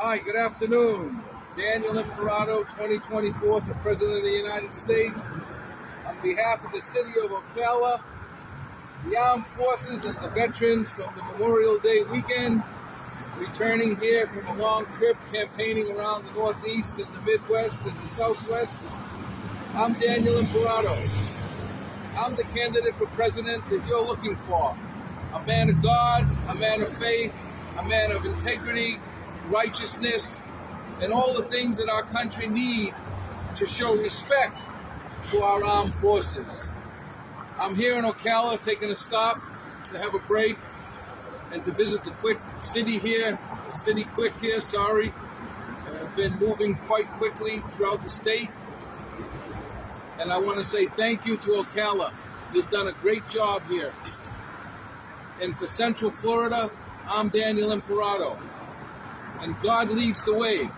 Hi, good afternoon. Daniel Imperato, 2024 for President of the United States. On behalf of the city of Ocala, the armed forces and the veterans from the Memorial Day weekend, returning here from a long trip campaigning around the Northeast and the Midwest and the Southwest. I'm Daniel Imperato. I'm the candidate for president that you're looking for. A man of God, a man of faith, a man of integrity, righteousness, and all the things that our country need to show respect to our armed forces. I'm here in Ocala taking a stop to have a break and to visit the quick city here, the city quick here, sorry. I've been moving quite quickly throughout the state. And I want to say thank you to Ocala. You've done a great job here. And for Central Florida, I'm Daniel Imperato. And God leads the way.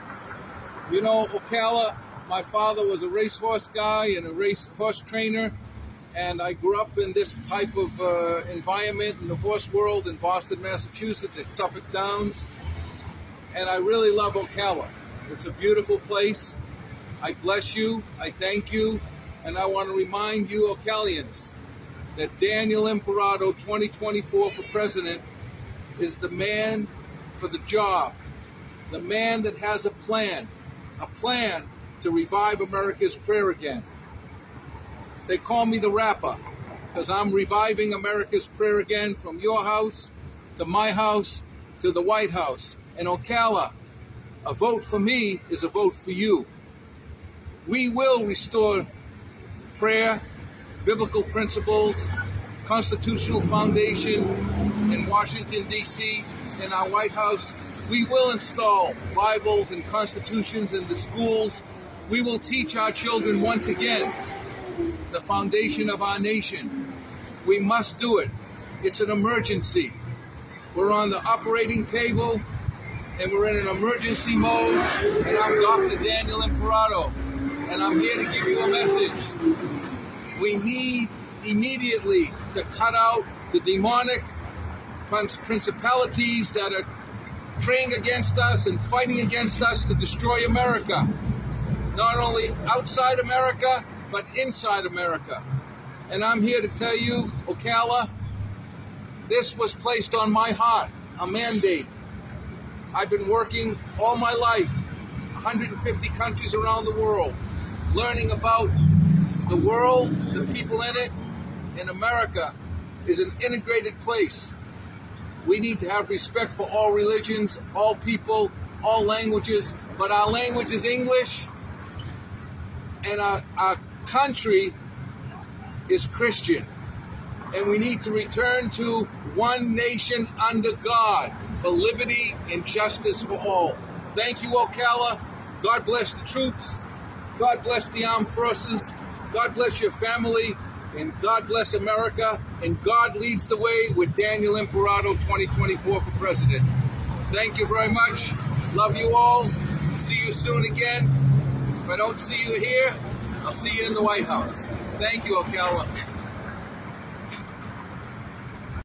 You know, Ocala, my father was a racehorse guy and a racehorse trainer. And I grew up in this type of uh, environment in the horse world in Boston, Massachusetts, at Suffolk Downs. And I really love Ocala. It's a beautiful place. I bless you. I thank you. And I want to remind you, Ocalians, that Daniel Imperato 2024 for president is the man for the job, the man that has a plan, a plan to revive America's prayer again. They call me the rapper because I'm reviving America's prayer again from your house to my house to the White House. And Ocala, a vote for me is a vote for you. We will restore prayer, biblical principles, constitutional foundation in Washington, D.C., in our White House. We will install Bibles and constitutions in the schools. We will teach our children once again the foundation of our nation. We must do it. It's an emergency. We're on the operating table and we're in an emergency mode. And I'm Dr. Daniel Imperato, and I'm here to give you a message. We need immediately to cut out the demonic principalities that are praying against us and fighting against us to destroy America. Not only outside America, but inside America. And I'm here to tell you, Ocala, this was placed on my heart, a mandate. I've been working all my life, 150 countries around the world, learning about the world, the people in it, and America is an integrated place. We need to have respect for all religions, all people, all languages, but our language is English, and our, our country is Christian. And we need to return to one nation under God for liberty and justice for all. Thank you, Ocala. God bless the troops. God bless the armed forces. God bless your family. And God bless America. And God leads the way with Daniel Imperato 2024 for president. Thank you very much. Love you all. See you soon again. If I don't see you here, I'll see you in the White House. Thank you, Ocala.